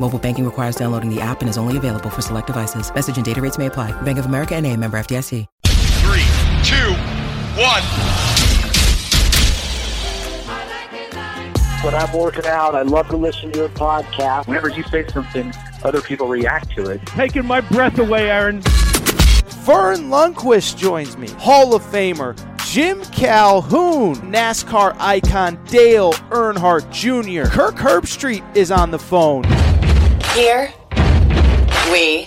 Mobile banking requires downloading the app and is only available for select devices. Message and data rates may apply. Bank of America and a member FDIC. Three, two, one. When I'm working out, I love to listen to your podcast. Whenever you say something, other people react to it. Taking my breath away, Aaron. Verne Lundquist joins me. Hall of Famer Jim Calhoun, NASCAR icon Dale Earnhardt Jr. Kirk Herbstreit is on the phone. Here we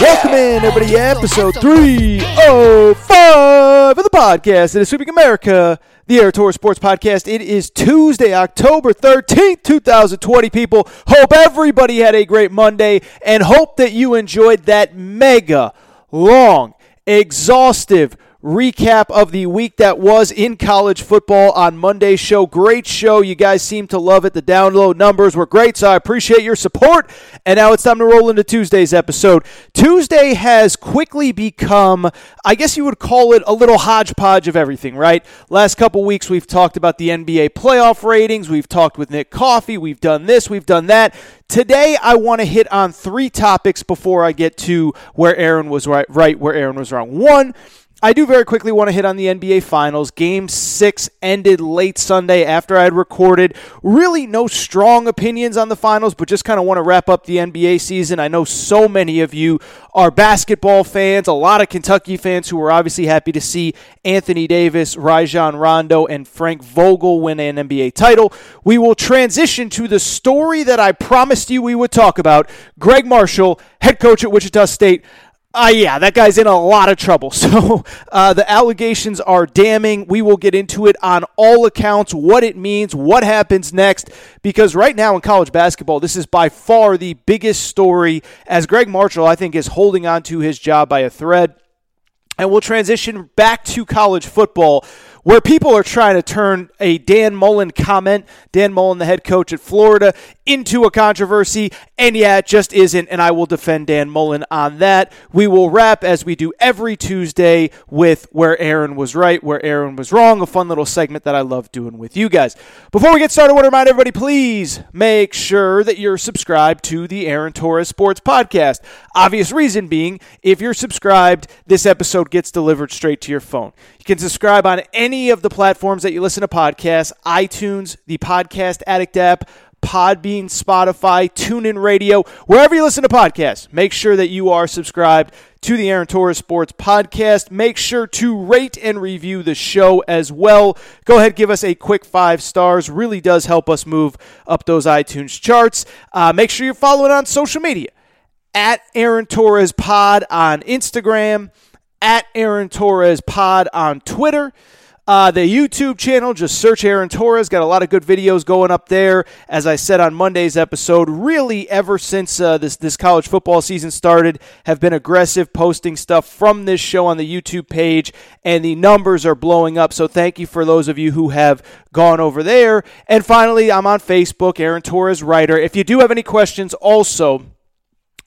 Welcome in, everybody. Episode 305 of the podcast. It is Sweeping America, the Aaron Torres Sports Podcast. It is Tuesday, October 13th, 2020, people. Hope everybody had a great Monday and hope that you enjoyed that mega long, exhaustive, recap of the week that was in college football on Monday's show. Great show. You guys seem to love it. The download numbers were great, so I appreciate your support. And now it's time to roll into Tuesday's episode. Tuesday has quickly become, I guess you would call it a little hodgepodge of everything, right? Last couple weeks we've talked about the NBA playoff ratings. We've talked with Nick Coffey. We've done this. We've done that. Today, I want to hit on three topics before I get to where Aaron was right, right where Aaron was wrong. One, I do very quickly want to hit on the NBA Finals. Game six ended late Sunday after I had recorded. Really, no strong opinions on the finals, but just kind of want to wrap up the NBA season. I know so many of you are basketball fans, a lot of Kentucky fans who were obviously happy to see Anthony Davis, Rajon Rondo, and Frank Vogel win an NBA title. We will transition to the story that I promised you we would talk about Gregg Marshall, head coach at Wichita State. Uh, yeah, that guy's in a lot of trouble. So uh, the allegations are damning. We will get into it on all accounts, what it means, what happens next, because right now in college basketball, this is by far the biggest story as Gregg Marshall, I think, is holding on to his job by a thread. And we'll transition back to college football where people are trying to turn a Dan Mullen comment, Dan Mullen, the head coach at Florida, into a controversy. And yeah, it just isn't. And I will defend Dan Mullen on that. We will wrap as we do every Tuesday with Where Aaron Was Right, Where Aaron Was Wrong, a fun little segment that I love doing with you guys. Before we get started, I want to remind everybody please make sure that you're subscribed to the Aaron Torres Sports Podcast. Obvious reason being, if you're subscribed, this episode gets delivered straight to your phone. You can subscribe on any of the platforms that you listen to podcasts iTunes, the Podcast Addict app, Podbean, Spotify, TuneIn Radio, wherever you listen to podcasts. Make sure that you are subscribed to the Aaron Torres Sports Podcast. Make sure to rate and review the show as well. Go ahead, give us a quick five stars. Really does help us move up those iTunes charts. Uh, make sure you're following on social media at Aaron Torres Pod on Instagram at Aaron Torres Pod on Twitter. Uh, the YouTube channel, just search Aaron Torres. Got a lot of good videos going up there. As I said on Monday's episode, really ever since uh, this this college football season started, have been aggressive posting stuff from this show on the YouTube page, and the numbers are blowing up. So thank you for those of you who have gone over there. And finally, I'm on Facebook, Aaron Torres Writer. If you do have any questions, also.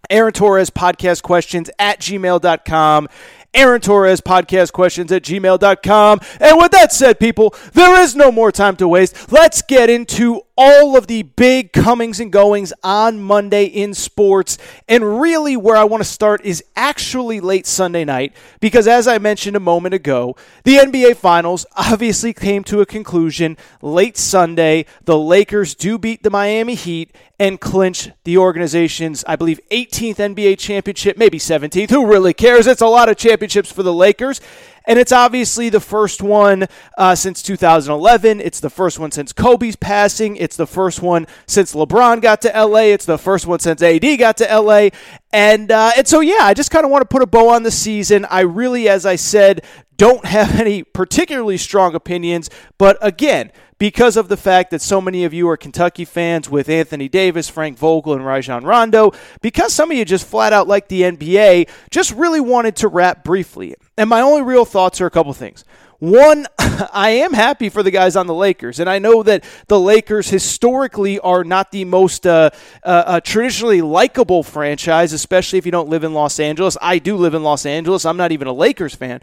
Aaron Torres podcast questions at gmail.com. Aaron Torres podcast questions at gmail.com. And with that said, people, there is no more time to waste. Let's get into all of the big comings and goings on Monday in sports. And really, where I want to start is actually late Sunday night, because as I mentioned a moment ago, the NBA Finals obviously came to a conclusion late Sunday. The Lakers do beat the Miami Heat and clinch the organization's, I believe, 18th NBA championship, maybe 17th. Who really cares? It's a lot of championships for the Lakers. And it's obviously the first one uh, since 2011. It's the first one since Kobe's passing. It's the first one since LeBron got to LA. It's the first one since AD got to LA. And uh, and so yeah, I just kind of want to put a bow on the season. I really, as I said, don't have any particularly strong opinions, but again, because of the fact that so many of you are Kentucky fans with Anthony Davis, Frank Vogel, and Rajon Rondo, because some of you just flat out like the NBA, just really wanted to wrap briefly. And my only real thoughts are a couple things. One, I am happy for the guys on the Lakers, and I know that the Lakers historically are not the most uh, uh, uh, traditionally likable franchise, especially if you don't live in Los Angeles. I do live in Los Angeles. I'm not even a Lakers fan,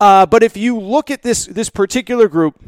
uh, but if you look at this this particular group,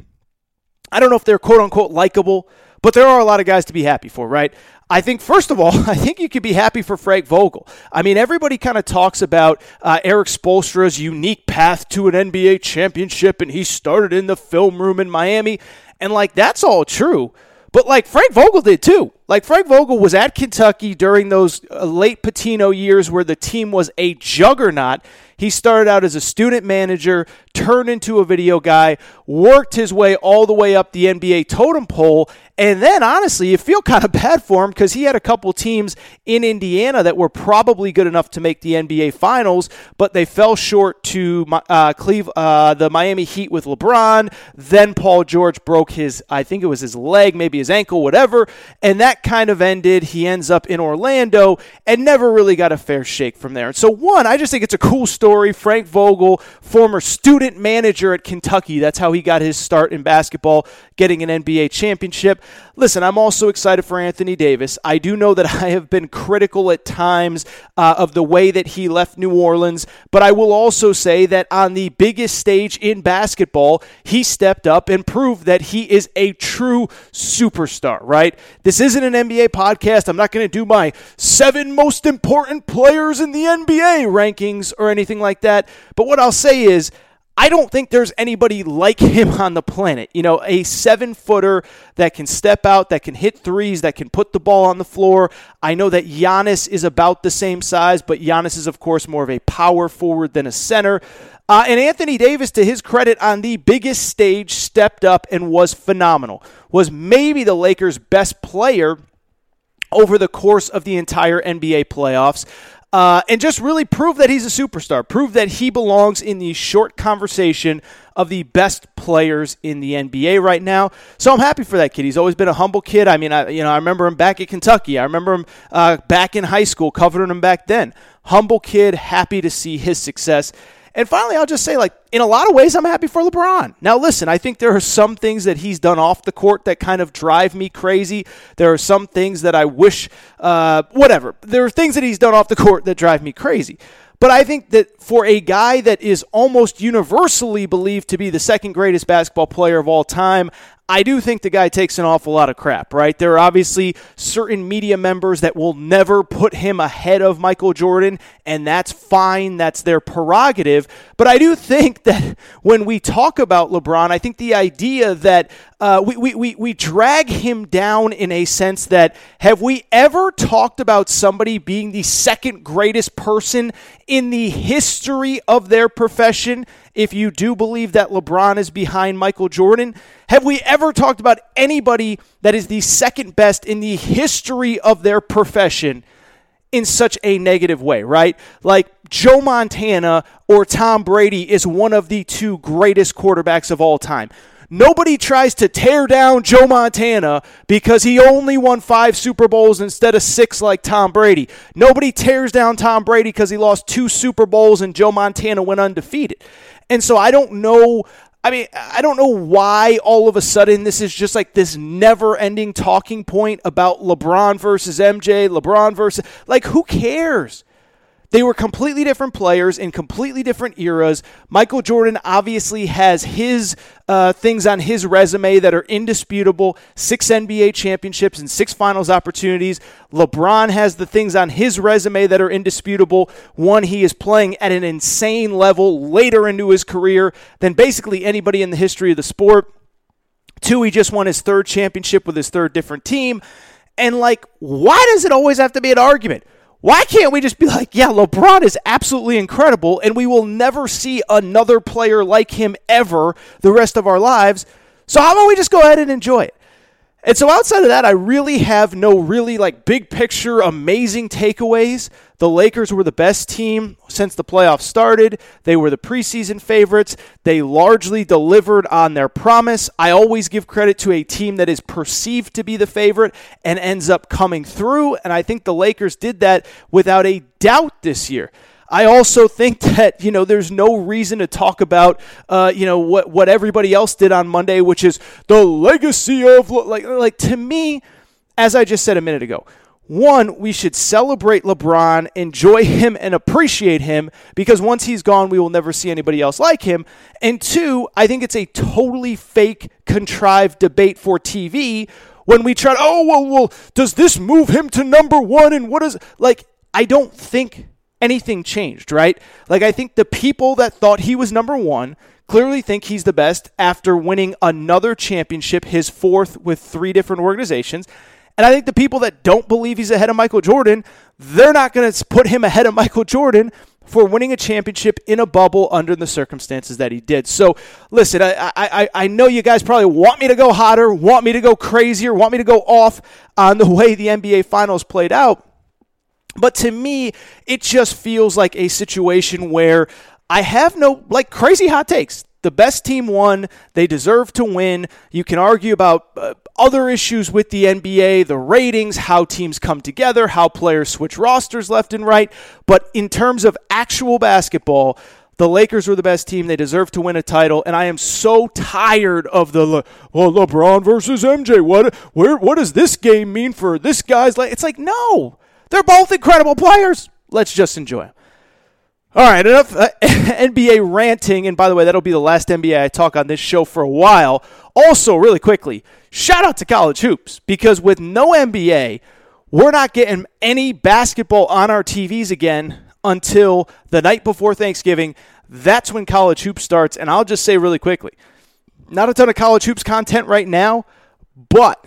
I don't know if they're quote unquote likable, but there are a lot of guys to be happy for, right? I think, first of all, I think you could be happy for Frank Vogel. I mean, everybody kind of talks about uh, Erik Spoelstra's unique path to an NBA championship, and he started in the film room in Miami. And, like, that's all true. But, like, Frank Vogel did too. Like, Frank Vogel was at Kentucky during those uh, late Pitino years where the team was a juggernaut. He started out as a student manager, turned into a video guy, worked his way all the way up the NBA totem pole, and then, honestly, you feel kind of bad for him because he had a couple teams in Indiana that were probably good enough to make the NBA Finals, but they fell short to uh, Cleve, uh, the Miami Heat with LeBron. Then Paul George broke his, I think it was his leg, maybe his ankle, whatever, and that kind of ended. He ends up in Orlando and never really got a fair shake from there. And So, one, I just think it's a cool story. Frank Vogel, former student manager at Kentucky, that's how he got his start in basketball, getting an NBA championship. Listen, I'm also excited for Anthony Davis. I do know that I have been critical at times uh, of the way that he left New Orleans, but I will also say that on the biggest stage in basketball, he stepped up and proved that he is a true superstar, right? This isn't an NBA podcast. I'm not going to do my seven most important players in the NBA rankings or anything like that. But what I'll say is, I don't think there's anybody like him on the planet. You know, a seven footer that can step out, that can hit threes, that can put the ball on the floor. I know that Giannis is about the same size, but Giannis is, of course, more of a power forward than a center. Uh, and Anthony Davis, to his credit, on the biggest stage, stepped up and was phenomenal. Was maybe the Lakers' best player over the course of the entire NBA playoffs uh, and just really prove that he's a superstar. Prove that he belongs in the short conversation of the best players in the NBA right now. So I'm happy for that kid. He's always been a humble kid. I mean, I you know I remember him back at Kentucky. I remember him uh, back in high school, covering him back then. Humble kid, happy to see his success. And finally, I'll just say, like, in a lot of ways, I'm happy for LeBron. Now, listen, I think there are some things that he's done off the court that kind of drive me crazy. There are some things that I wish, uh, whatever. There are things that he's done off the court that drive me crazy. But I think that for a guy that is almost universally believed to be the second greatest basketball player of all time, I do think the guy takes an awful lot of crap, right? There are obviously certain media members that will never put him ahead of Michael Jordan, and that's fine. That's their prerogative. But I do think that when we talk about LeBron, I think the idea that uh, we, we, we, we drag him down in a sense that have we ever talked about somebody being the second greatest person in the history of their profession? If you do believe that LeBron is behind Michael Jordan. Have we ever talked about anybody that is the second best in the history of their profession in such a negative way, right? Like Joe Montana or Tom Brady is one of the two greatest quarterbacks of all time. Nobody tries to tear down Joe Montana because he only won five Super Bowls instead of six like Tom Brady. Nobody tears down Tom Brady because he lost two Super Bowls and Joe Montana went undefeated. And so I don't know. I mean, I don't know why all of a sudden this is just like this never ending talking point about LeBron versus MJ, LeBron versus. Like, who cares? They were completely different players in completely different eras. Michael Jordan obviously has his uh, things on his resume that are indisputable six NBA championships and six finals opportunities. LeBron has the things on his resume that are indisputable. One, he is playing at an insane level later into his career than basically anybody in the history of the sport. Two, he just won his third championship with his third different team. And, like, why does it always have to be an argument? Why can't we just be like, yeah, LeBron is absolutely incredible, and we will never see another player like him ever the rest of our lives? So how about we just go ahead and enjoy it? And so outside of that, I really have no really like big picture amazing takeaways. The Lakers were the best team since the playoffs started. They were the preseason favorites. They largely delivered on their promise. I always give credit to a team that is perceived to be the favorite and ends up coming through, and I think the Lakers did that without a doubt this year. I also think that you know there's no reason to talk about uh, you know what what everybody else did on Monday, which is the legacy of like like to me, as I just said a minute ago. One, we should celebrate LeBron, enjoy him, and appreciate him because once he's gone, we will never see anybody else like him. And two, I think it's a totally fake, contrived debate for TV when we try to, oh, well, well, does this move him to number one? And what is, like, I don't think anything changed, right? Like, I think the people that thought he was number one clearly think he's the best after winning another championship, his fourth with three different organizations. And I think the people that don't believe he's ahead of Michael Jordan, they're not going to put him ahead of Michael Jordan for winning a championship in a bubble under the circumstances that he did. So, listen, I, I, I know you guys probably want me to go hotter, want me to go crazier, want me to go off on the way the NBA Finals played out. But to me, it just feels like a situation where I have no like crazy hot takes. The best team won. They deserve to win. You can argue about uh, other issues with the NBA, the ratings, how teams come together, how players switch rosters left and right. But in terms of actual basketball, the Lakers were the best team. They deserve to win a title, and I am so tired of the Le- well, LeBron versus MJ. What where what does this game mean for this guy's? Like it's like no, they're both incredible players. Let's just enjoy them. All right, enough uh, NBA ranting. And by the way, that'll be the last NBA I talk on this show for a while. Also, really quickly, shout out to college hoops because with no NBA, we're not getting any basketball on our TVs again until the night before Thanksgiving. That's when college hoops starts. And I'll just say really quickly not a ton of college hoops content right now, but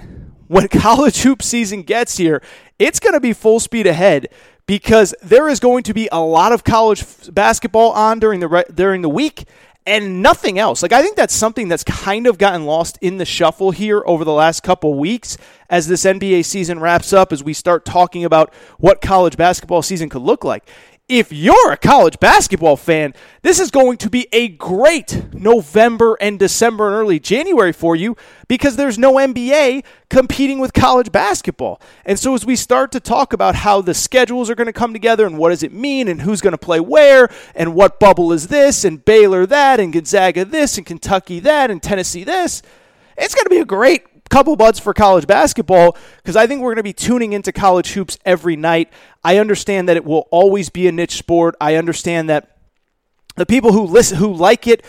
when college hoop season gets here, it's going to be full speed ahead because there is going to be a lot of college basketball on during the re- during the week and nothing else. Like I think that's something that's kind of gotten lost in the shuffle here over the last couple weeks as this NBA season wraps up as we start talking about what college basketball season could look like if you're a college basketball fan, this is going to be a great November and December and early January for you because there's no NBA competing with college basketball. And so as we start to talk about how the schedules are going to come together and what does it mean and who's going to play where and what bubble is this and Baylor that and Gonzaga this and Kentucky that and Tennessee this, it's going to be a great couple buds for college basketball because I think we're going to be tuning into college hoops every night. I understand that it will always be a niche sport. I understand that the people who listen who like it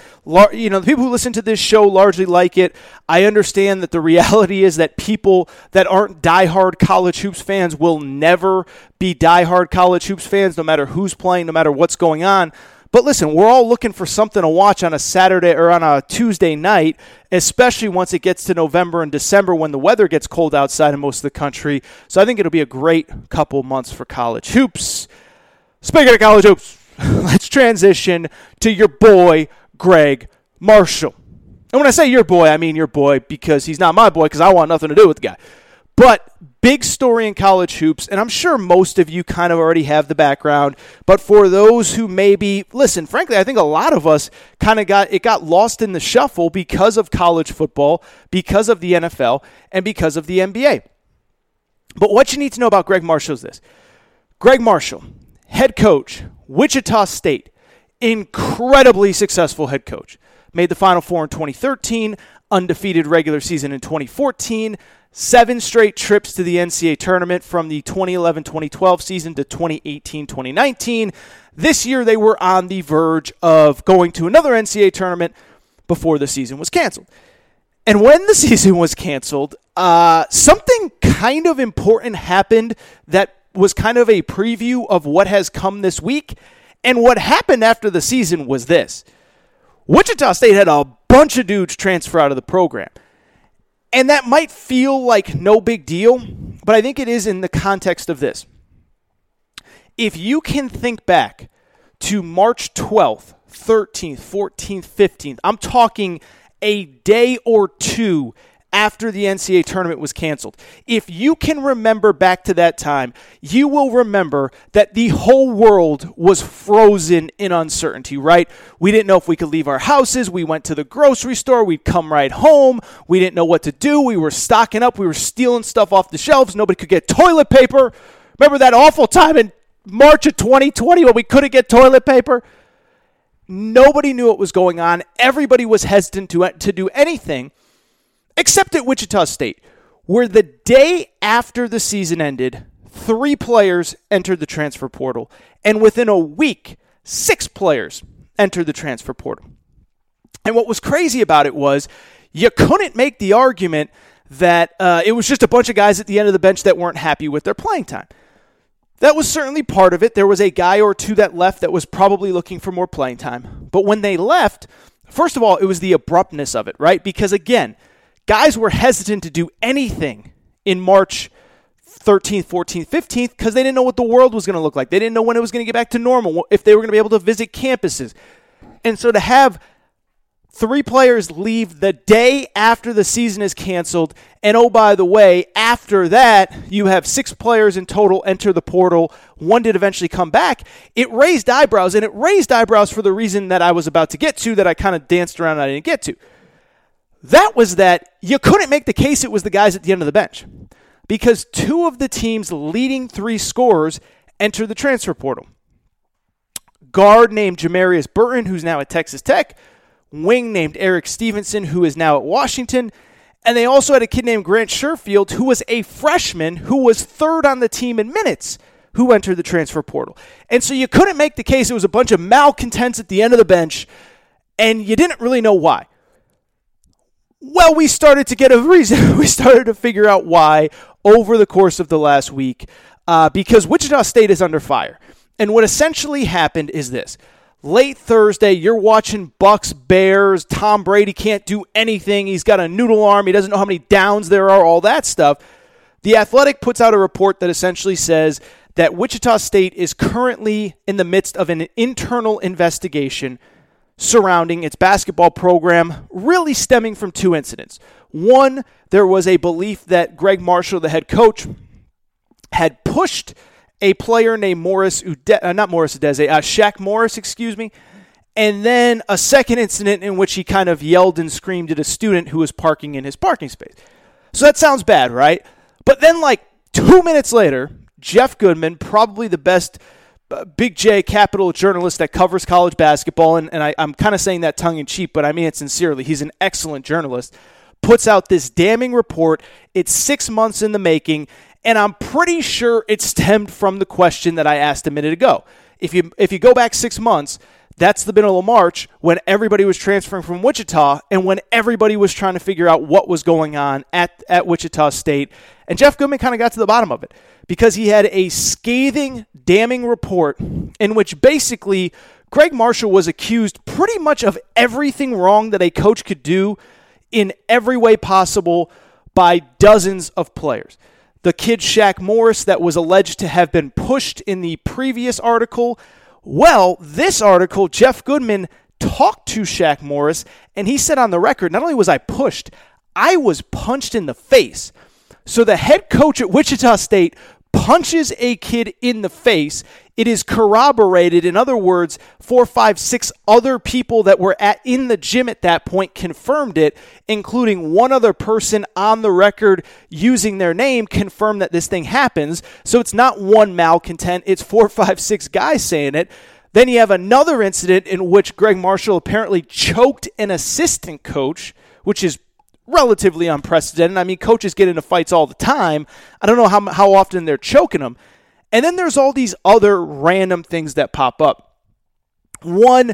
you know the people who listen to this show largely like it i understand that the reality is that people that aren't diehard college hoops fans will never be diehard college hoops fans no matter who's playing no matter what's going on but listen, we're all looking for something to watch on a Saturday or on a Tuesday night, especially once it gets to November and December when the weather gets cold outside in most of the country. So I think it'll be a great couple months for college hoops. Speaking of college hoops, let's transition to your boy, Gregg Marshall. And when I say your boy, I mean your boy because he's not my boy because I want nothing to do with the guy. But big story in college hoops, and I'm sure most of you kind of already have the background. But for those who maybe listen, frankly, I think a lot of us kind of got it got lost in the shuffle because of college football, because of the NFL, and because of the NBA. But what you need to know about Gregg Marshall is this: Gregg Marshall, head coach, Wichita State, incredibly successful head coach. Made the Final Four in 2013, undefeated regular season in 2014 seven straight trips to the NCAA tournament from the 2011 2012 season to 2018 2019. This year, they were on the verge of going to another NCAA tournament before the season was canceled. And when the season was canceled, uh, something kind of important happened that was kind of a preview of what has come this week. And what happened after the season was this Wichita State had a bunch of dudes transfer out of the program. And that might feel like no big deal, but I think it is in the context of this. If you can think back to March 12th, 13th, 14th, 15th, I'm talking a day or two after the NCAA tournament was canceled. If you can remember back to that time, you will remember that the whole world was frozen in uncertainty, right? We didn't know if we could leave our houses. We went to the grocery store. We'd come right home. We didn't know what to do. We were stocking up. We were stealing stuff off the shelves. Nobody could get toilet paper. Remember that awful time in March of 2020 when we couldn't get toilet paper? Nobody knew what was going on. Everybody was hesitant to, to do anything except at Wichita State, where the day after the season ended, three players entered the transfer portal, and within a week, six players entered the transfer portal. And what was crazy about it was you couldn't make the argument that uh, it was just a bunch of guys at the end of the bench that weren't happy with their playing time. That was certainly part of it. There was a guy or two that left that was probably looking for more playing time. But when they left, first of all, it was the abruptness of it, right? Because again, guys were hesitant to do anything in March 13th, 14th, 15th because they didn't know what the world was going to look like. They didn't know when it was going to get back to normal, if they were going to be able to visit campuses. And so to have three players leave the day after the season is canceled, and oh, by the way, after that, you have six players in total enter the portal. One did eventually come back. It raised eyebrows, and it raised eyebrows for the reason that I was about to get to that I kind of danced around and I didn't get to that was that you couldn't make the case it was the guys at the end of the bench because two of the team's leading three scorers entered the transfer portal. Guard named Jamarius Burton, who's now at Texas Tech, wing named Erik Stevenson, who is now at Washington, and they also had a kid named Grant Sherfield, who was a freshman who was third on the team in minutes, who entered the transfer portal. And so you couldn't make the case it was a bunch of malcontents at the end of the bench, and you didn't really know why. Well, we started to get a reason. we started to figure out why over the course of the last week uh, because Wichita State is under fire. And what essentially happened is this. Late Thursday, you're watching Bucks, Bears. Tom Brady can't do anything. He's got a noodle arm. He doesn't know how many downs there are, all that stuff. The Athletic puts out a report that essentially says that Wichita State is currently in the midst of an internal investigation surrounding its basketball program, really stemming from two incidents. One, there was a belief that Gregg Marshall, the head coach, had pushed a player named Morris, Ude- uh, not Morris Udeze, uh, Shaq Morris, excuse me, and then a second incident in which he kind of yelled and screamed at a student who was parking in his parking space. So that sounds bad, right? But then, like two minutes later, Jeff Goodman, probably the best Big J Capital journalist that covers college basketball, and, and I, I'm kind of saying that tongue in cheek, but I mean it sincerely. He's an excellent journalist. Puts out this damning report. It's six months in the making, and I'm pretty sure it stemmed from the question that I asked a minute ago. If you if you go back six months, that's the middle of March when everybody was transferring from Wichita and when everybody was trying to figure out what was going on at, at Wichita State. And Jeff Goodman kind of got to the bottom of it because he had a scathing, damning report in which basically Gregg Marshall was accused pretty much of everything wrong that a coach could do in every way possible by dozens of players. The kid Shaq Morris that was alleged to have been pushed in the previous article well, this article, Jeff Goodman talked to Shaq Morris, and he said on the record, not only was I pushed, I was punched in the face. So the head coach at Wichita State punches a kid in the face, it is corroborated. In other words, four, five, six other people that were at in the gym at that point confirmed it, including one other person on the record using their name confirmed that this thing happens. So it's not one malcontent, it's four, five, six guys saying it. Then you have another incident in which Gregg Marshall apparently choked an assistant coach, which is relatively unprecedented. I mean, coaches get into fights all the time. I don't know how, how often they're choking them. And then there's all these other random things that pop up. One,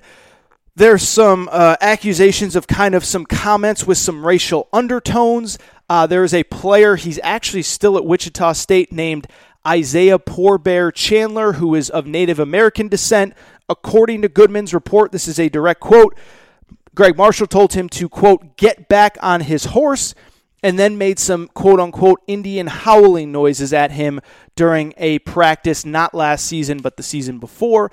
there's some uh, accusations of kind of some comments with some racial undertones. Uh, there's a player, he's actually still at Wichita State, named Isaiah Poor Bear Chandler, who is of Native American descent. According to Goodman's report, this is a direct quote. Gregg Marshall told him to, quote, get back on his horse and then made some quote unquote Indian howling noises at him during a practice not last season but the season before.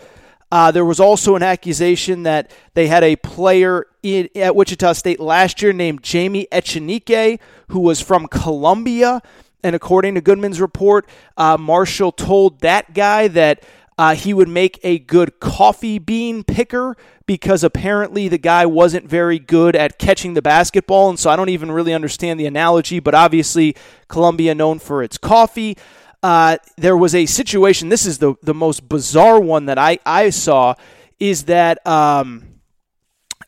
Uh, there was also an accusation that they had a player in, at Wichita State last year named Jamie Echenique, who was from Colombia. And according to Goodman's report, uh, Marshall told that guy that uh, he would make a good coffee bean picker because apparently the guy wasn't very good at catching the basketball. And so I don't even really understand the analogy, but obviously, Colombia known for its coffee. Uh, there was a situation, this is the, the most bizarre one that I, I saw, is that. Um,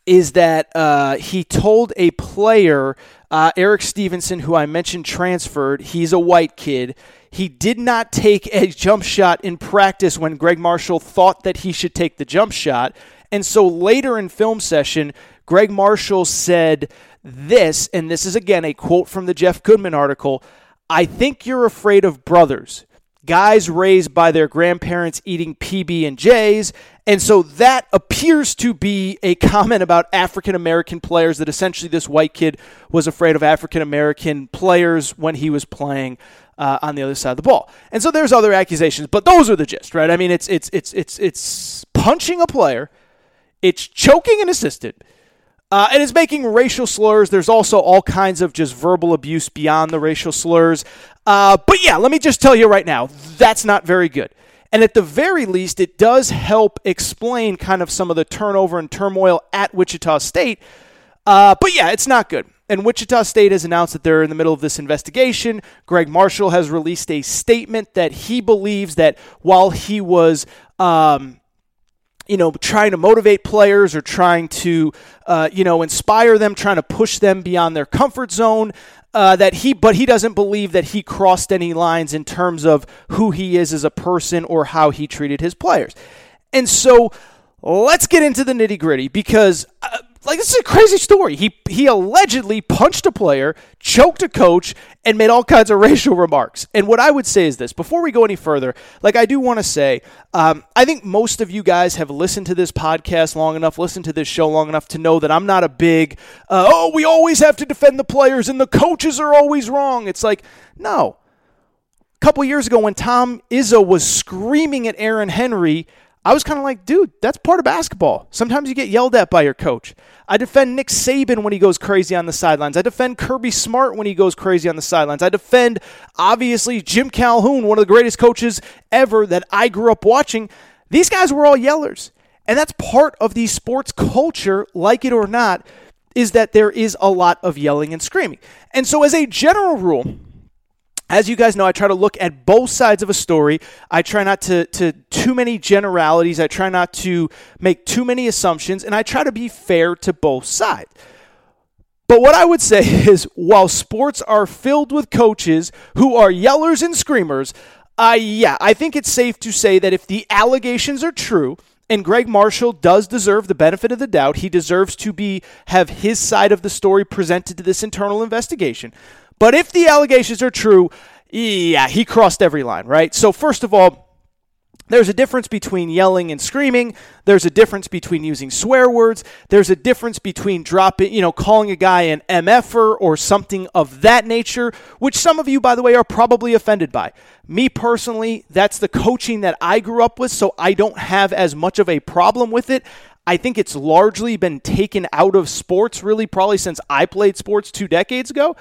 is that uh, he told a player, uh, Erik Stevenson, who I mentioned transferred, he's a white kid. He did not take a jump shot in practice when Gregg Marshall thought that he should take the jump shot. And so later in film session, Gregg Marshall said this, and this is again a quote from the Jeff Goodman article I think you're afraid of brothers, guys raised by their grandparents eating PB and J's, and so that appears to be a comment about African American players that essentially this white kid was afraid of African American players when he was playing uh, on the other side of the ball. And so there's other accusations, but those are the gist, right? I mean, it's it's it's it's it's punching a player, it's choking an assistant, uh, and it's making racial slurs. There's also all kinds of just verbal abuse beyond the racial slurs. Uh, but yeah, let me just tell you right now, that's not very good. And at the very least, it does help explain kind of some of the turnover and turmoil at Wichita State. Uh, but yeah, it's not good. And Wichita State has announced that they're in the middle of this investigation. Gregg Marshall has released a statement that he believes that while he was. Um, you know, trying to motivate players or trying to, uh, you know, inspire them, trying to push them beyond their comfort zone. Uh, that he, but he doesn't believe that he crossed any lines in terms of who he is as a person or how he treated his players. And so, let's get into the nitty gritty because uh, like this is a crazy story. He he allegedly punched a player, choked a coach, and made all kinds of racial remarks. And what I would say is this: before we go any further, like I do want to say, um, I think most of you guys have listened to this podcast long enough, listened to this show long enough to know that I'm not a big uh, oh we always have to defend the players and the coaches are always wrong. It's like no. A couple years ago, when Tom Izzo was screaming at Aaron Henry I was kind of like, dude, that's part of basketball. Sometimes you get yelled at by your coach. I defend Nick Saban when he goes crazy on the sidelines. I defend Kirby Smart when he goes crazy on the sidelines. I defend, obviously, Jim Calhoun, one of the greatest coaches ever that I grew up watching. These guys were all yellers. And that's part of the sports culture, like it or not, is that there is a lot of yelling and screaming. And so, as a general rule, as you guys know, I try to look at both sides of a story. I try not to, to too many generalities. I try not to make too many assumptions, and I try to be fair to both sides. But what I would say is, while sports are filled with coaches who are yellers and screamers, uh, yeah, I think it's safe to say that if the allegations are true, and Gregg Marshall does deserve the benefit of the doubt. He deserves to be have his side of the story presented to this internal investigation. But if the allegations are true, yeah, he crossed every line, right? So, first of all, there's a difference between yelling and screaming. There's a difference between using swear words. There's a difference between dropping, you know, calling a guy an MFer or something of that nature, which some of you, by the way, are probably offended by. Me personally, that's the coaching that I grew up with, so I don't have as much of a problem with it. I think it's largely been taken out of sports, really, probably since I played sports two decades ago.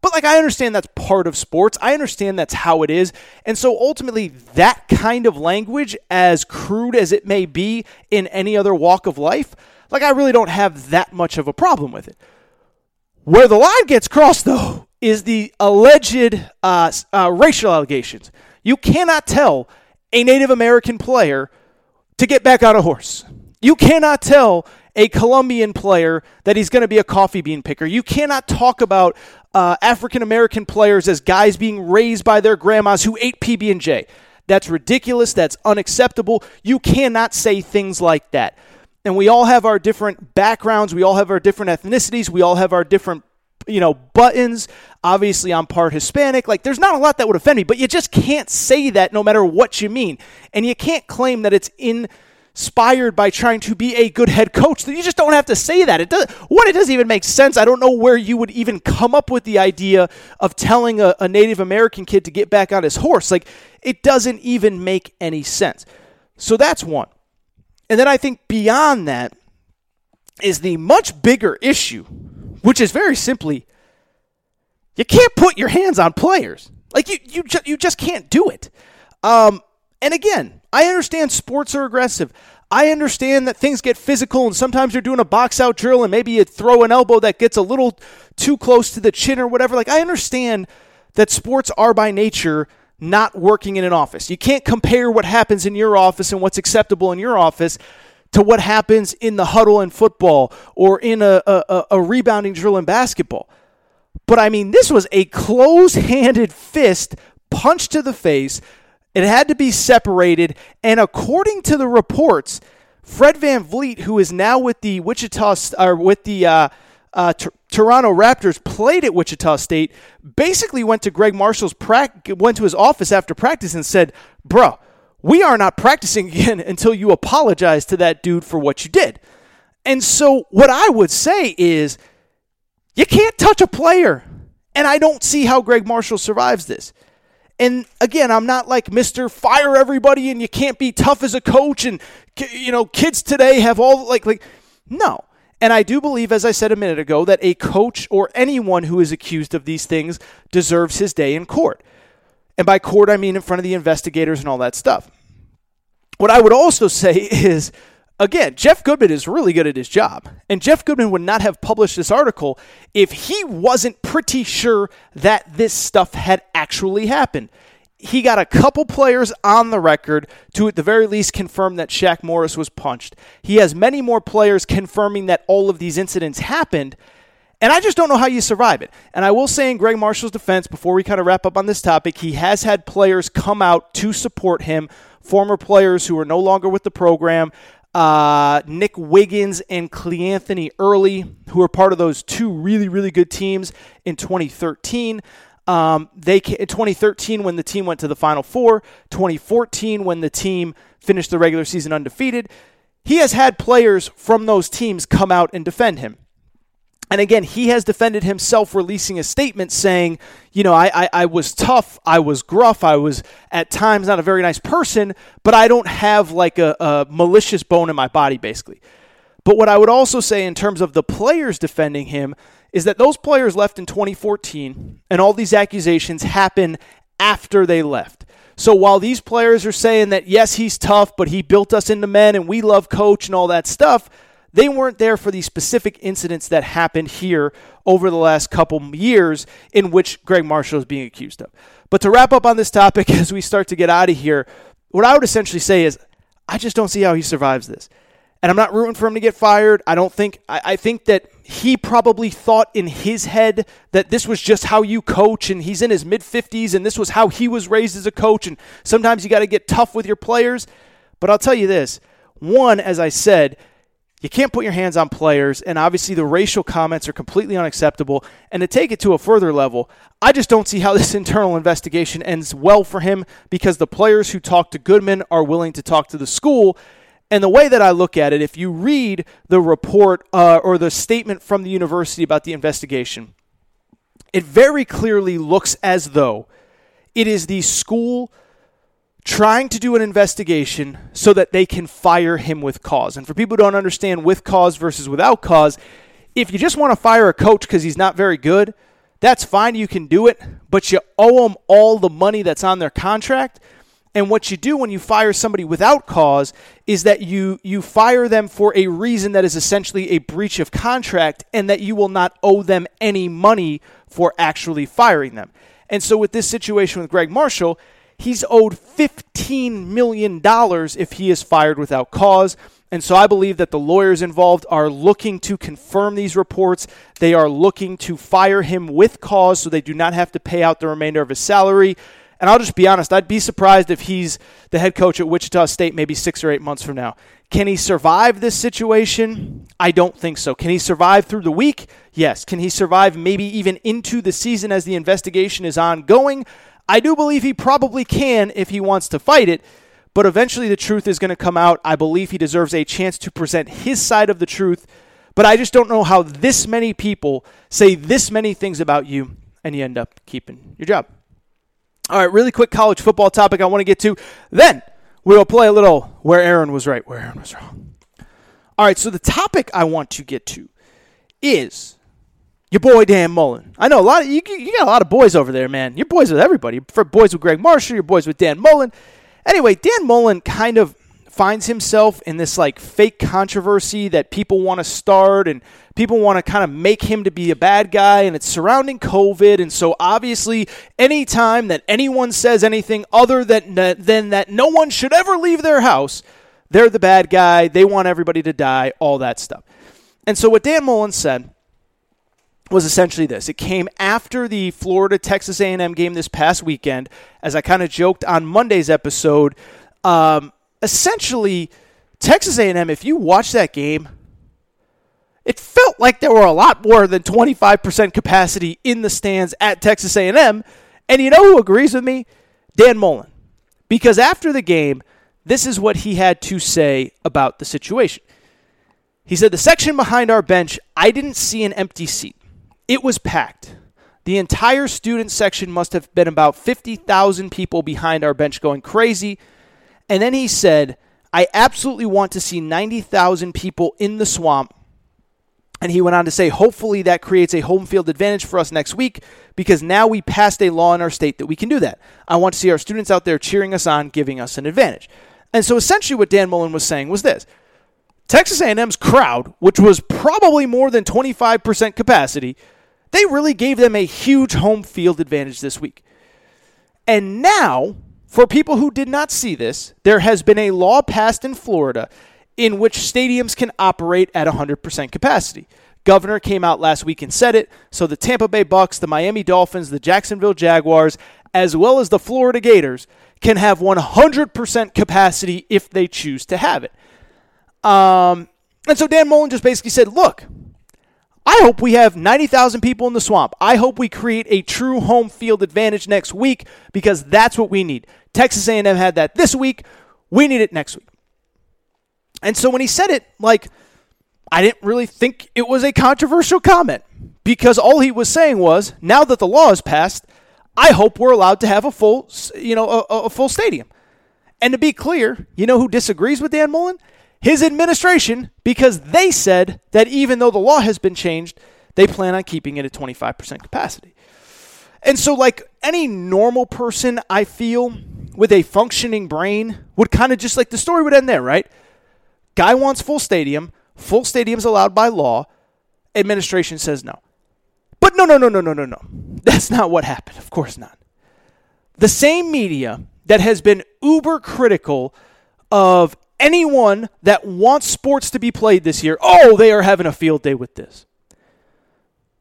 But like I understand that's part of sports. I understand that's how it is. And so ultimately that kind of language as crude as it may be in any other walk of life, like I really don't have that much of a problem with it. Where the line gets crossed though is the alleged uh, uh, racial allegations. You cannot tell a Native American player to get back on a horse. You cannot tell a Colombian player that he's going to be a coffee bean picker. You cannot talk about uh, African American players as guys being raised by their grandmas who ate PB and J. That's ridiculous. That's unacceptable. You cannot say things like that. And we all have our different backgrounds. We all have our different ethnicities. We all have our different, you know, buttons. Obviously, I'm part Hispanic. Like, there's not a lot that would offend me, but you just can't say that no matter what you mean. And you can't claim that it's in inspired by trying to be a good head coach. Then you just don't have to say that. It does what it doesn't even make sense. I don't know where you would even come up with the idea of telling a, a Native American kid to get back on his horse. Like it doesn't even make any sense. So that's one. And then I think beyond that is the much bigger issue, which is very simply you can't put your hands on players. Like you you ju- you just can't do it. Um, and again, I understand sports are aggressive. I understand that things get physical and sometimes you're doing a box out drill and maybe you throw an elbow that gets a little too close to the chin or whatever. Like I understand that sports are by nature not working in an office. You can't compare what happens in your office and what's acceptable in your office to what happens in the huddle in football or in a, a, a rebounding drill in basketball. But I mean, this was a close handed fist punch to the face it had to be separated. And according to the reports, Fred Van VanVleet, who is now with the Wichita or with the uh, uh, T- Toronto Raptors, played at Wichita State, basically went to Gregg Marshall's pra- went to his office after practice and said, "Bro, we are not practicing again until you apologize to that dude for what you did." And so, what I would say is, you can't touch a player, and I don't see how Gregg Marshall survives this. And again, I'm not like Mr. Fire everybody and you can't be tough as a coach and you know, kids today have all like like no. And I do believe as I said a minute ago that a coach or anyone who is accused of these things deserves his day in court. And by court I mean in front of the investigators and all that stuff. What I would also say is again, Jeff Goodman is really good at his job. And Jeff Goodman would not have published this article if he wasn't pretty sure that this stuff had actually happened. He got a couple players on the record to, at the very least, confirm that Shaq Morris was punched. He has many more players confirming that all of these incidents happened. And I just don't know how you survive it. And I will say, in Gregg Marshall's defense, before we kind of wrap up on this topic, he has had players come out to support him, former players who are no longer with the program uh, Nick Wiggins and Cleanthony Early, who are part of those two really, really good teams in 2013. Um, they in 2013 when the team went to the Final Four, 2014 when the team finished the regular season undefeated. He has had players from those teams come out and defend him. And again, he has defended himself, releasing a statement saying, you know, I, I, I, was tough, I was gruff, I was at times not a very nice person, but I don't have like a, a malicious bone in my body, basically. But what I would also say in terms of the players defending him is that those players left in 2014, and all these accusations happen after they left. So while these players are saying that, yes, he's tough, but he built us into men and we love coach and all that stuff, they weren't there for the specific incidents that happened here over the last couple years in which Gregg Marshall is being accused of. But to wrap up on this topic as we start to get out of here, what I would essentially say is I just don't see how he survives this. And I'm not rooting for him to get fired. I don't think, I, I think that he probably thought in his head that this was just how you coach and he's in his mid 50s and this was how he was raised as a coach. And sometimes you got to get tough with your players. But I'll tell you this one, as I said, you can't put your hands on players, and obviously the racial comments are completely unacceptable. And to take it to a further level, I just don't see how this internal investigation ends well for him because the players who talk to Goodman are willing to talk to the school. And the way that I look at it, if you read the report uh, or the statement from the university about the investigation, it very clearly looks as though it is the school trying to do an investigation so that they can fire him with cause. And for people who don't understand with cause versus without cause, if you just want to fire a coach because he's not very good, that's fine. You can do it, but you owe them all the money that's on their contract. And what you do when you fire somebody without cause is that you you fire them for a reason that is essentially a breach of contract and that you will not owe them any money for actually firing them. And so with this situation with Gregg Marshall, he's owed $15 million if he is fired without cause. And so I believe that the lawyers involved are looking to confirm these reports. They are looking to fire him with cause so they do not have to pay out the remainder of his salary. And I'll just be honest, I'd be surprised if he's the head coach at Wichita State maybe six or eight months from now. Can he survive this situation? I don't think so. Can he survive through the week? Yes. Can he survive maybe even into the season as the investigation is ongoing? I do believe he probably can if he wants to fight it. but eventually the truth is going to come out. I believe he deserves a chance to present his side of the truth, but I just don't know how this many people say this many things about you and you end up keeping your job. All right, really quick college football topic I want to get to. Then we will play a little where Aaron was right, where Aaron was wrong. All right, so the topic I want to get to is your boy Dan Mullen. I know a lot of you. You got a lot of boys over there, man. You're boys with everybody. For boys with Gregg Marshall, you're boys with Dan Mullen. Anyway, Dan Mullen kind of finds himself in this like fake controversy that people want to start and people want to kind of make him to be a bad guy and it's surrounding covid and so obviously anytime that anyone says anything other than than that no one should ever leave their house they're the bad guy they want everybody to die all that stuff and so what dan mullen said was essentially this. It came after the Florida Texas A&M game this past weekend, as I kind of joked on Monday's episode. Um, essentially, Texas A&M. If you watch that game, it felt like there were a lot more than 25% capacity in the stands at Texas A&M. And you know who agrees with me? Dan Mullen. Because after the game, this is what he had to say about the situation. He said, The section behind our bench, I didn't see an empty seat. It was packed. The entire student section must have been about 50,000 people behind our bench going crazy. And then he said, I absolutely want to see 90,000 people in the swamp. And he went on to say, hopefully that creates a home field advantage for us next week because now we passed a law in our state that we can do that. I want to see our students out there cheering us on, giving us an advantage. And so essentially what Dan Mullen was saying was this. Texas A&M's crowd, which was probably more than 25% capacity, they really gave them a huge home field advantage this week. And now, for people who did not see this, there has been a law passed in Florida in which stadiums can operate at 100% capacity. Governor came out last week and said it. So the Tampa Bay Bucks, the Miami Dolphins, the Jacksonville Jaguars, as well as the Florida Gators can have 100% capacity if they choose to have it. Um, and so Dan Mullen just basically said, look, I hope we have 90,000 people in the swamp. I hope we create a true home field advantage next week because that's what we need. Texas A&M had that this week. We need it next week. And so when he said it, like I didn't really think it was a controversial comment because all he was saying was, now that the law is passed, I hope we're allowed to have a full, you know, a, a full stadium. And to be clear, you know who disagrees with Dan Mullen? His administration because they said that even though the law has been changed, they plan on keeping it at 25% capacity. And so, like any normal person, I feel with a functioning brain would kind of just like the story would end there, right? Guy wants full stadium, full stadium's allowed by law, administration says no. But no, no, no, no, no, no, no. That's not what happened. Of course not. The same media that has been uber critical of anyone that wants sports to be played this year, oh, they are having a field day with this.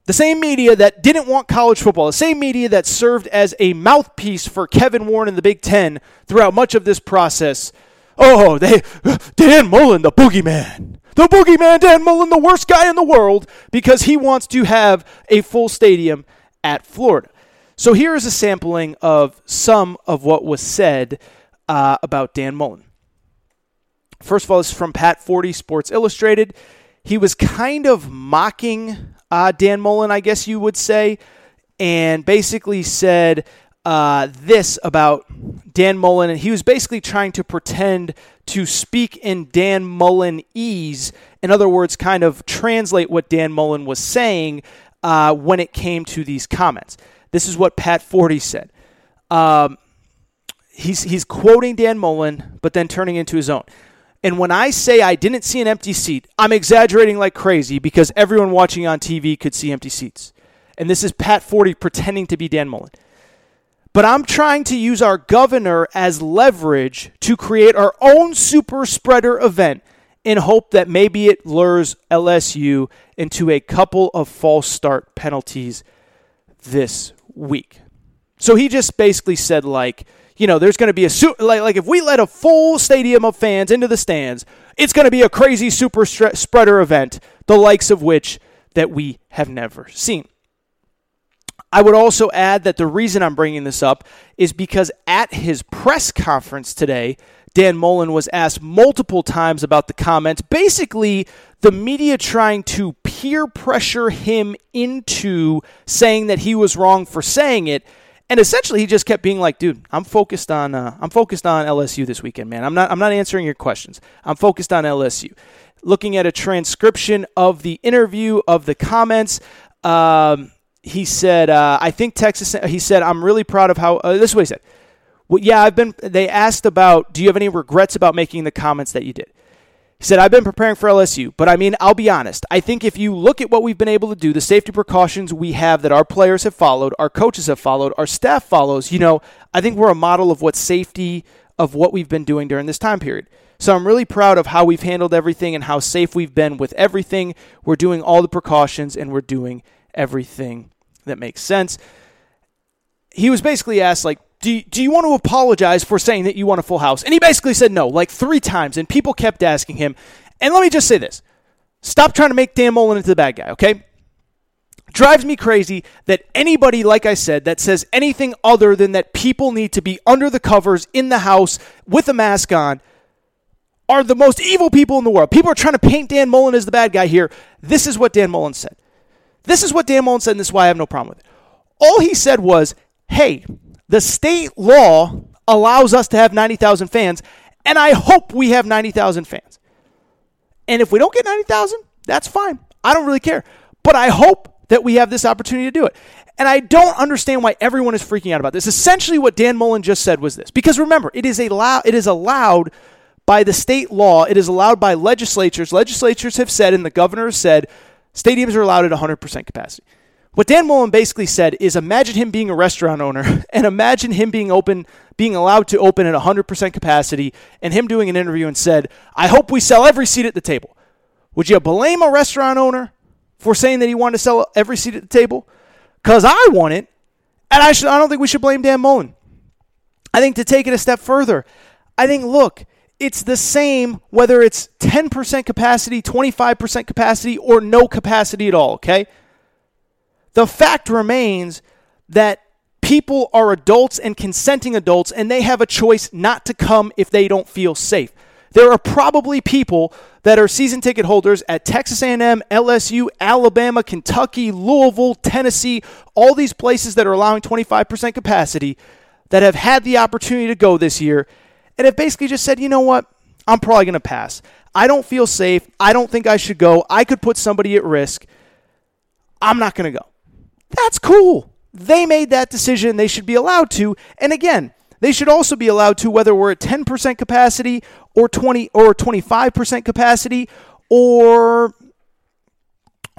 The same media that didn't want college football, the same media that served as a mouthpiece for Kevin Warren and the Big Ten throughout much of this process. Oh, they Dan Mullen, the boogeyman. The boogeyman, Dan Mullen, the worst guy in the world, because he wants to have a full stadium at Florida. So here is a sampling of some of what was said uh, about Dan Mullen. First of all, this is from Pat Forde, Sports Illustrated. He was kind of mocking uh, Dan Mullen, I guess you would say, and basically said uh, this about Dan Mullen. And he was basically trying to pretend to speak in Dan Mullen ease. In other words, kind of translate what Dan Mullen was saying uh, when it came to these comments. This is what Pat Forde said. Um, he's, he's quoting Dan Mullen, but then turning into his own. And when I say I didn't see an empty seat, I'm exaggerating like crazy because everyone watching on TV could see empty seats. And this is Pat Forde pretending to be Dan Mullen. But I'm trying to use our governor as leverage to create our own super spreader event in hope that maybe it lures LSU into a couple of false start penalties this week. So he just basically said, like, you know, there's going to be a like like if we let a full stadium of fans into the stands, it's going to be a crazy super spreader event, the likes of which that we have never seen. I would also add that the reason I'm bringing this up is because at his press conference today, Dan Mullen was asked multiple times about the comments. Basically, the media trying to peer pressure him into saying that he was wrong for saying it. And essentially, he just kept being like, "Dude, I'm focused on uh, I'm focused on LSU this weekend, man. I'm not I'm not answering your questions. I'm focused on LSU." Looking at a transcription of the interview of the comments, um, he said, uh, "I think Texas." He said, "I'm really proud of how." Uh, this is what he said. Well, yeah, I've been. They asked about, "Do you have any regrets about making the comments that you did?" He said, I've been preparing for LSU, but I mean, I'll be honest. I think if you look at what we've been able to do, the safety precautions we have that our players have followed, our coaches have followed, our staff follows, you know, I think we're a model of what safety of what we've been doing during this time period. So I'm really proud of how we've handled everything and how safe we've been with everything. We're doing all the precautions and we're doing everything that makes sense. He was basically asked, like, do you, do you want to apologize for saying that you want a full house? And he basically said no, like three times, and people kept asking him. And let me just say this stop trying to make Dan Mullen into the bad guy, okay? Drives me crazy that anybody, like I said, that says anything other than that people need to be under the covers in the house with a mask on are the most evil people in the world. People are trying to paint Dan Mullen as the bad guy here. This is what Dan Mullen said. This is what Dan Mullen said, and this is why I have no problem with it. All he said was, hey, the state law allows us to have 90,000 fans, and I hope we have 90,000 fans. And if we don't get 90,000, that's fine. I don't really care. But I hope that we have this opportunity to do it. And I don't understand why everyone is freaking out about this. Essentially, what Dan Mullen just said was this. Because remember, it is, allow- it is allowed by the state law, it is allowed by legislatures. Legislatures have said, and the governor has said, stadiums are allowed at 100% capacity. What Dan Mullen basically said is imagine him being a restaurant owner and imagine him being open, being allowed to open at 100% capacity, and him doing an interview and said, I hope we sell every seat at the table. Would you blame a restaurant owner for saying that he wanted to sell every seat at the table? Because I want it, and I, should, I don't think we should blame Dan Mullen. I think to take it a step further, I think, look, it's the same whether it's 10% capacity, 25% capacity, or no capacity at all, okay? The fact remains that people are adults and consenting adults and they have a choice not to come if they don't feel safe. There are probably people that are season ticket holders at Texas A&M, LSU, Alabama, Kentucky, Louisville, Tennessee, all these places that are allowing 25% capacity that have had the opportunity to go this year and have basically just said, "You know what? I'm probably going to pass. I don't feel safe. I don't think I should go. I could put somebody at risk. I'm not going to go." That's cool. They made that decision. They should be allowed to. And again, they should also be allowed to whether we're at 10% capacity or 20 or 25% capacity or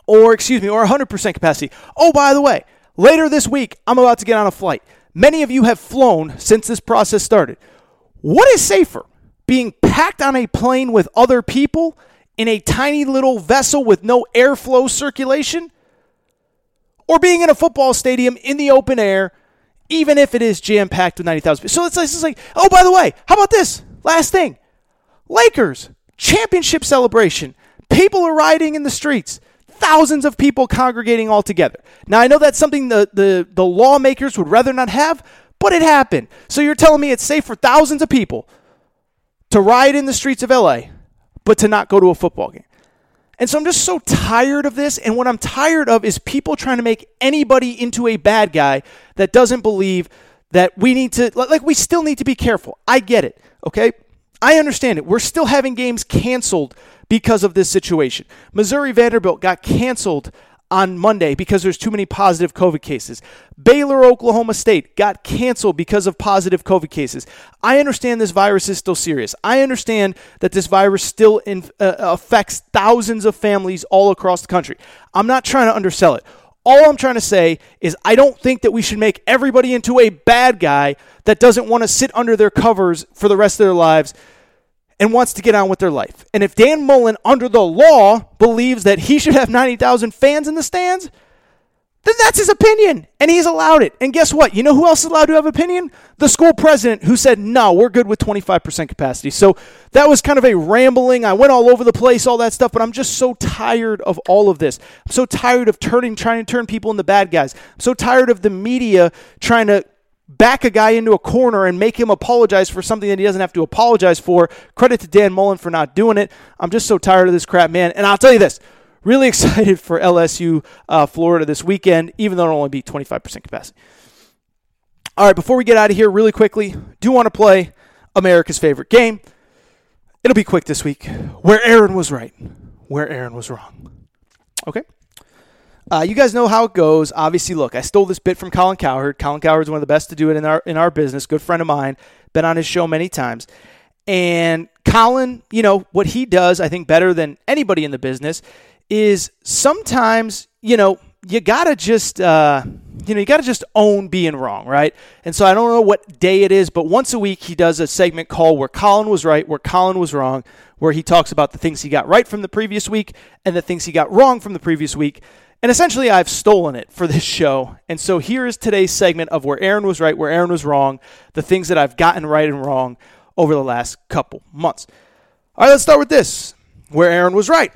or excuse me, or 100% capacity. Oh, by the way, later this week I'm about to get on a flight. Many of you have flown since this process started. What is safer? Being packed on a plane with other people in a tiny little vessel with no airflow circulation? Or being in a football stadium in the open air, even if it is jam packed with 90,000 So it's, it's like, oh, by the way, how about this? Last thing Lakers, championship celebration. People are rioting in the streets. Thousands of people congregating all together. Now, I know that's something the, the, the lawmakers would rather not have, but it happened. So you're telling me it's safe for thousands of people to riot in the streets of LA, but to not go to a football game. And so I'm just so tired of this. And what I'm tired of is people trying to make anybody into a bad guy that doesn't believe that we need to, like, we still need to be careful. I get it, okay? I understand it. We're still having games canceled because of this situation. Missouri Vanderbilt got canceled on Monday because there's too many positive COVID cases. Baylor, Oklahoma State got canceled because of positive COVID cases. I understand this virus is still serious. I understand that this virus still in, uh, affects thousands of families all across the country. I'm not trying to undersell it. All I'm trying to say is I don't think that we should make everybody into a bad guy that doesn't want to sit under their covers for the rest of their lives and wants to get on with their life. And if Dan Mullen, under the law, believes that he should have 90,000 fans in the stands, then that's his opinion, and he's allowed it. And guess what? You know who else is allowed to have opinion? The school president, who said, no, we're good with 25% capacity. So that was kind of a rambling. I went all over the place, all that stuff, but I'm just so tired of all of this. I'm so tired of turning, trying to turn people into bad guys. I'm so tired of the media trying to back a guy into a corner and make him apologize for something that he doesn't have to apologize for. Credit to Dan Mullen for not doing it. I'm just so tired of this crap, man. And I'll tell you this really excited for LSU uh, Florida this weekend, even though it'll only be 25% capacity. All right, before we get out of here, really quickly, do want to play America's favorite game. It'll be quick this week. Where Aaron was right, where Aaron was wrong. Okay? Uh, you guys know how it goes. Obviously, look, I stole this bit from Colin Cowherd. Colin Cowherd's one of the best to do it in our in our business. Good friend of mine. Been on his show many times. And Colin, you know, what he does, I think, better than anybody in the business is sometimes, you know, you gotta just uh, you know, you gotta just own being wrong, right? And so I don't know what day it is, but once a week he does a segment called where Colin was right, where Colin was wrong, where he talks about the things he got right from the previous week and the things he got wrong from the previous week. And essentially, I've stolen it for this show. And so here is today's segment of where Aaron was right, where Aaron was wrong, the things that I've gotten right and wrong over the last couple months. All right, let's start with this where Aaron was right.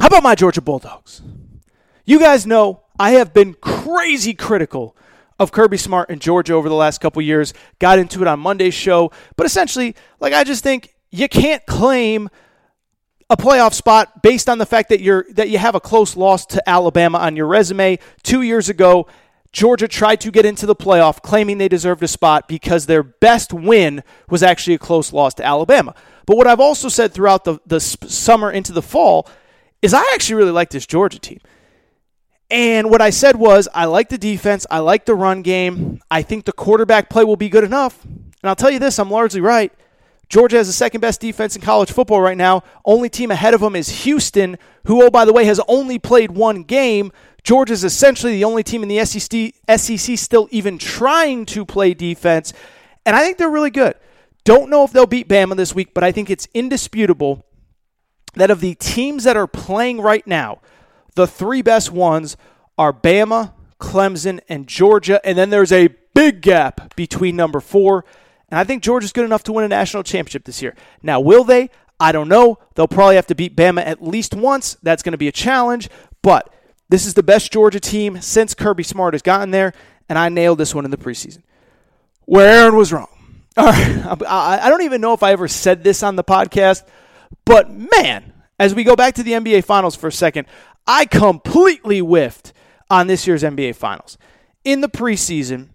How about my Georgia Bulldogs? You guys know I have been crazy critical of Kirby Smart and Georgia over the last couple years. Got into it on Monday's show, but essentially, like I just think you can't claim a playoff spot based on the fact that you're that you have a close loss to Alabama on your resume. 2 years ago, Georgia tried to get into the playoff claiming they deserved a spot because their best win was actually a close loss to Alabama. But what I've also said throughout the, the summer into the fall is I actually really like this Georgia team. And what I said was, I like the defense. I like the run game. I think the quarterback play will be good enough. And I'll tell you this, I'm largely right. Georgia has the second best defense in college football right now. Only team ahead of them is Houston, who, oh, by the way, has only played one game. Georgia is essentially the only team in the SEC, still even trying to play defense. And I think they're really good. Don't know if they'll beat Bama this week, but I think it's indisputable that of the teams that are playing right now, the three best ones are Bama, Clemson, and Georgia. And then there's a big gap between number four. And I think Georgia's good enough to win a national championship this year. Now, will they? I don't know. They'll probably have to beat Bama at least once. That's going to be a challenge. But this is the best Georgia team since Kirby Smart has gotten there. And I nailed this one in the preseason. Where Aaron was wrong. All right. I don't even know if I ever said this on the podcast, but man, as we go back to the NBA Finals for a second, I completely whiffed on this year's NBA Finals. In the preseason,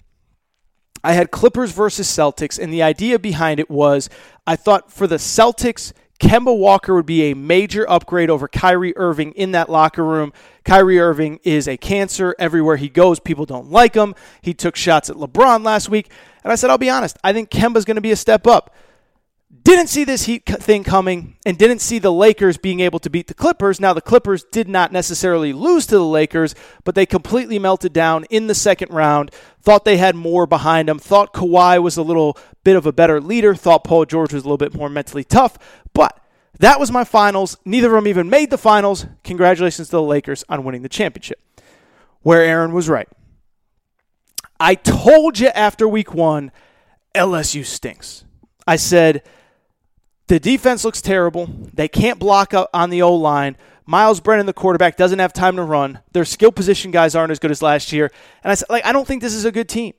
I had Clippers versus Celtics, and the idea behind it was I thought for the Celtics, Kemba Walker would be a major upgrade over Kyrie Irving in that locker room. Kyrie Irving is a cancer. Everywhere he goes, people don't like him. He took shots at LeBron last week. And I said, I'll be honest, I think Kemba's going to be a step up. Didn't see this Heat thing coming and didn't see the Lakers being able to beat the Clippers. Now, the Clippers did not necessarily lose to the Lakers, but they completely melted down in the second round. Thought they had more behind them. Thought Kawhi was a little bit of a better leader. Thought Paul George was a little bit more mentally tough. But that was my finals. Neither of them even made the finals. Congratulations to the Lakers on winning the championship. Where Aaron was right. I told you after week one, LSU stinks. I said, the defense looks terrible. They can't block on the O line. Myles Brennan, the quarterback, doesn't have time to run. Their skill position guys aren't as good as last year. And I said, like, I don't think this is a good team.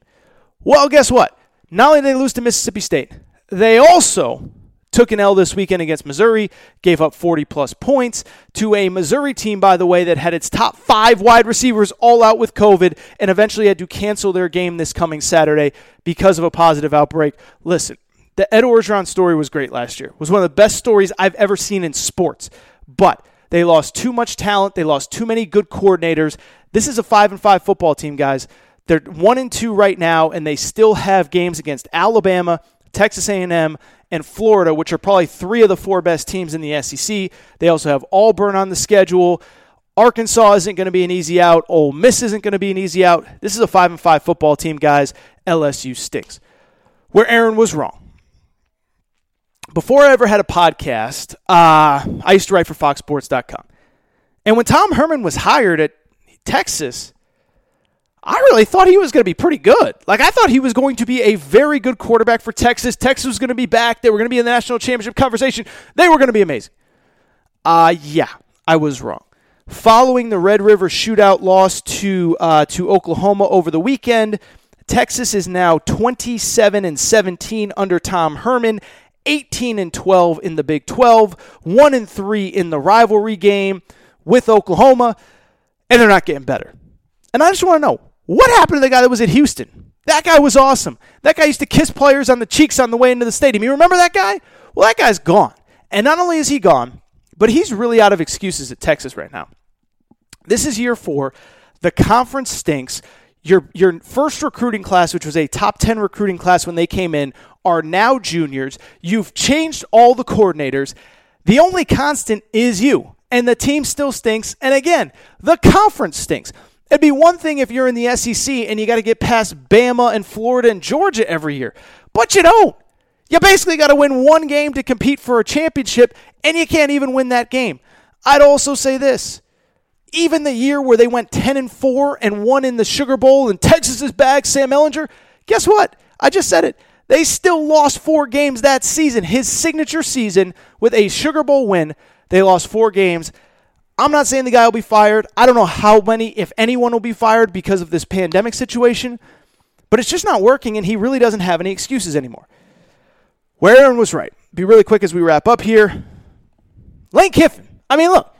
Well, guess what? Not only did they lose to Mississippi State, they also took an L this weekend against Missouri, gave up 40 plus points to a Missouri team, by the way, that had its top five wide receivers all out with COVID and eventually had to cancel their game this coming Saturday because of a positive outbreak. Listen, the Ed Orgeron story was great last year. It was one of the best stories I've ever seen in sports. But they lost too much talent. They lost too many good coordinators. This is a five and five football team, guys. They're one and two right now, and they still have games against Alabama, Texas A&M, and Florida, which are probably three of the four best teams in the SEC. They also have Auburn on the schedule. Arkansas isn't going to be an easy out. Ole Miss isn't going to be an easy out. This is a five and five football team, guys. LSU stinks. Where Aaron was wrong before I ever had a podcast, uh, I used to write for FoxSports.com. And when Tom Herman was hired at Texas, I really thought he was going to be pretty good. Like, I thought he was going to be a very good quarterback for Texas. Texas was going to be back. They were going to be in the national championship conversation. They were going to be amazing. Uh, yeah, I was wrong. Following the Red River shootout loss to, uh, to Oklahoma over the weekend, Texas is now 27 and 17 under Tom Herman, 18 and 12 in the Big 12, 1 and 3 in the rivalry game with Oklahoma, and they're not getting better. And I just want to know what happened to the guy that was at Houston? That guy was awesome. That guy used to kiss players on the cheeks on the way into the stadium. You remember that guy? Well, that guy's gone. And not only is he gone, but he's really out of excuses at Texas right now. This is year four. The conference stinks. Your, your first recruiting class, which was a top 10 recruiting class when they came in, are now juniors. You've changed all the coordinators. The only constant is you, and the team still stinks. And again, the conference stinks. It'd be one thing if you're in the SEC and you got to get past Bama and Florida and Georgia every year, but you don't. You basically got to win one game to compete for a championship, and you can't even win that game. I'd also say this even the year where they went 10 and 4 and won in the Sugar Bowl and Texas's bag, Sam Ehlinger, guess what? I just said it. They still lost four games that season. His signature season with a Sugar Bowl win, they lost four games. I'm not saying the guy will be fired. I don't know how many, if anyone, will be fired because of this pandemic situation, but it's just not working, and he really doesn't have any excuses anymore. Where Aaron was right. Be really quick as we wrap up here. Lane Kiffin. I mean, look,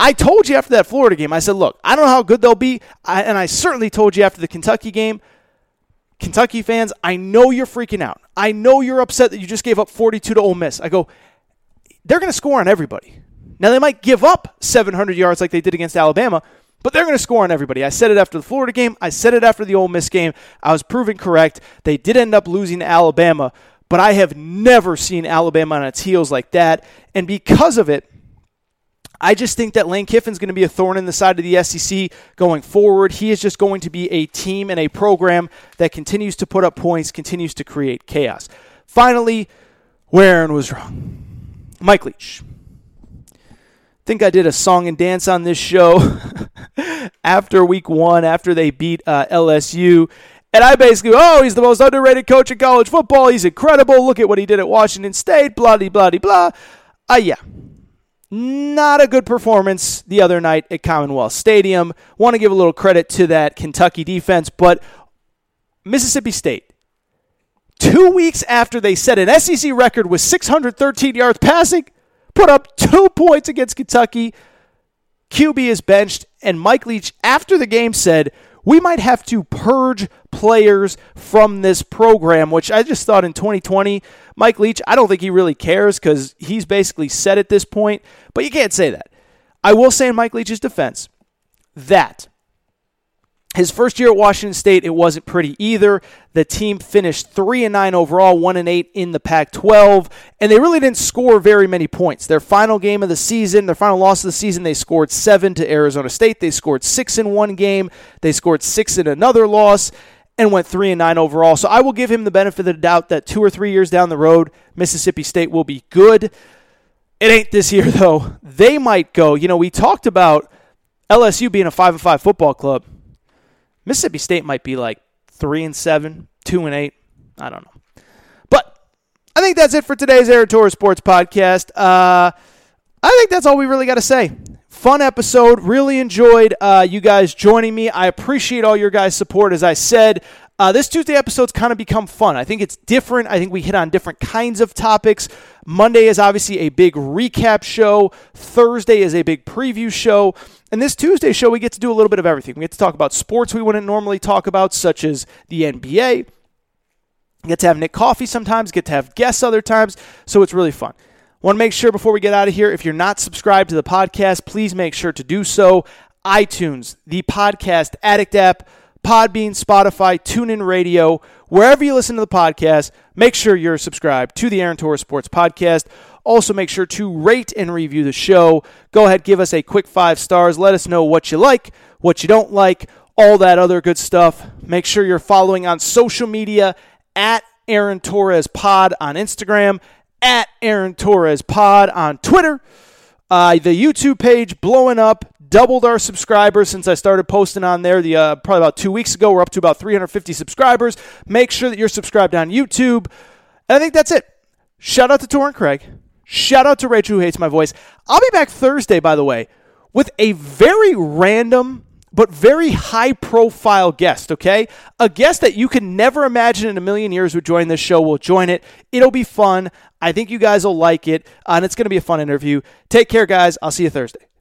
I told you after that Florida game, I said, look, I don't know how good they'll be. I, and I certainly told you after the Kentucky game, Kentucky fans, I know you're freaking out. I know you're upset that you just gave up 42 to Ole Miss. I go, they're going to score on everybody. Now, they might give up 700 yards like they did against Alabama, but they're going to score on everybody. I said it after the Florida game. I said it after the Ole Miss game. I was proven correct. They did end up losing to Alabama, but I have never seen Alabama on its heels like that. And because of it, I just think that Lane Kiffin's going to be a thorn in the side of the SEC going forward. He is just going to be a team and a program that continues to put up points, continues to create chaos. Finally, where Aaron was wrong. Mike Leach. Think I did a song and dance on this show after week one, after they beat uh, LSU. And I basically, oh, he's the most underrated coach in college football. He's incredible. Look at what he did at Washington State, blah, blah, blah, blah. Uh, yeah. Not a good performance the other night at Commonwealth Stadium. Want to give a little credit to that Kentucky defense, but Mississippi State, two weeks after they set an SEC record with 613 yards passing, put up two points against Kentucky. QB is benched, and Mike Leach, after the game, said, we might have to purge players from this program, which I just thought in 2020, Mike Leach, I don't think he really cares because he's basically set at this point, but you can't say that. I will say in Mike Leach's defense that his first year at Washington State, it wasn't pretty either. The team finished 3 and 9 overall, 1 and 8 in the Pac 12, and they really didn't score very many points. Their final game of the season, their final loss of the season, they scored 7 to Arizona State. They scored 6 in one game, they scored 6 in another loss and went 3 and 9 overall. So I will give him the benefit of the doubt that 2 or 3 years down the road, Mississippi State will be good. It ain't this year though. They might go. You know, we talked about LSU being a 5 and 5 football club Mississippi State might be like three and seven, two and eight. I don't know. But I think that's it for today's Torres Sports Podcast. Uh, I think that's all we really got to say. Fun episode. Really enjoyed uh, you guys joining me. I appreciate all your guys' support. As I said, uh, this Tuesday episode's kind of become fun. I think it's different. I think we hit on different kinds of topics. Monday is obviously a big recap show. Thursday is a big preview show. And this Tuesday show, we get to do a little bit of everything. We get to talk about sports we wouldn't normally talk about, such as the NBA. We Get to have Nick Coffee sometimes, get to have guests other times. So it's really fun. Want to make sure before we get out of here, if you're not subscribed to the podcast, please make sure to do so. iTunes, the Podcast Addict app, Podbean, Spotify, TuneIn Radio, wherever you listen to the podcast, make sure you're subscribed to the Aaron Torres Sports Podcast. Also, make sure to rate and review the show. Go ahead, give us a quick five stars. Let us know what you like, what you don't like, all that other good stuff. Make sure you're following on social media at Aaron Torres Pod on Instagram, at Aaron Torres Pod on Twitter. Uh, the YouTube page blowing up, doubled our subscribers since I started posting on there. The uh, probably about two weeks ago, we're up to about 350 subscribers. Make sure that you're subscribed on YouTube. And I think that's it. Shout out to Torrin Craig. Shout out to Rachel who hates my voice. I'll be back Thursday, by the way, with a very random but very high profile guest, okay? A guest that you can never imagine in a million years would join this show will join it. It'll be fun. I think you guys will like it, uh, and it's going to be a fun interview. Take care, guys. I'll see you Thursday.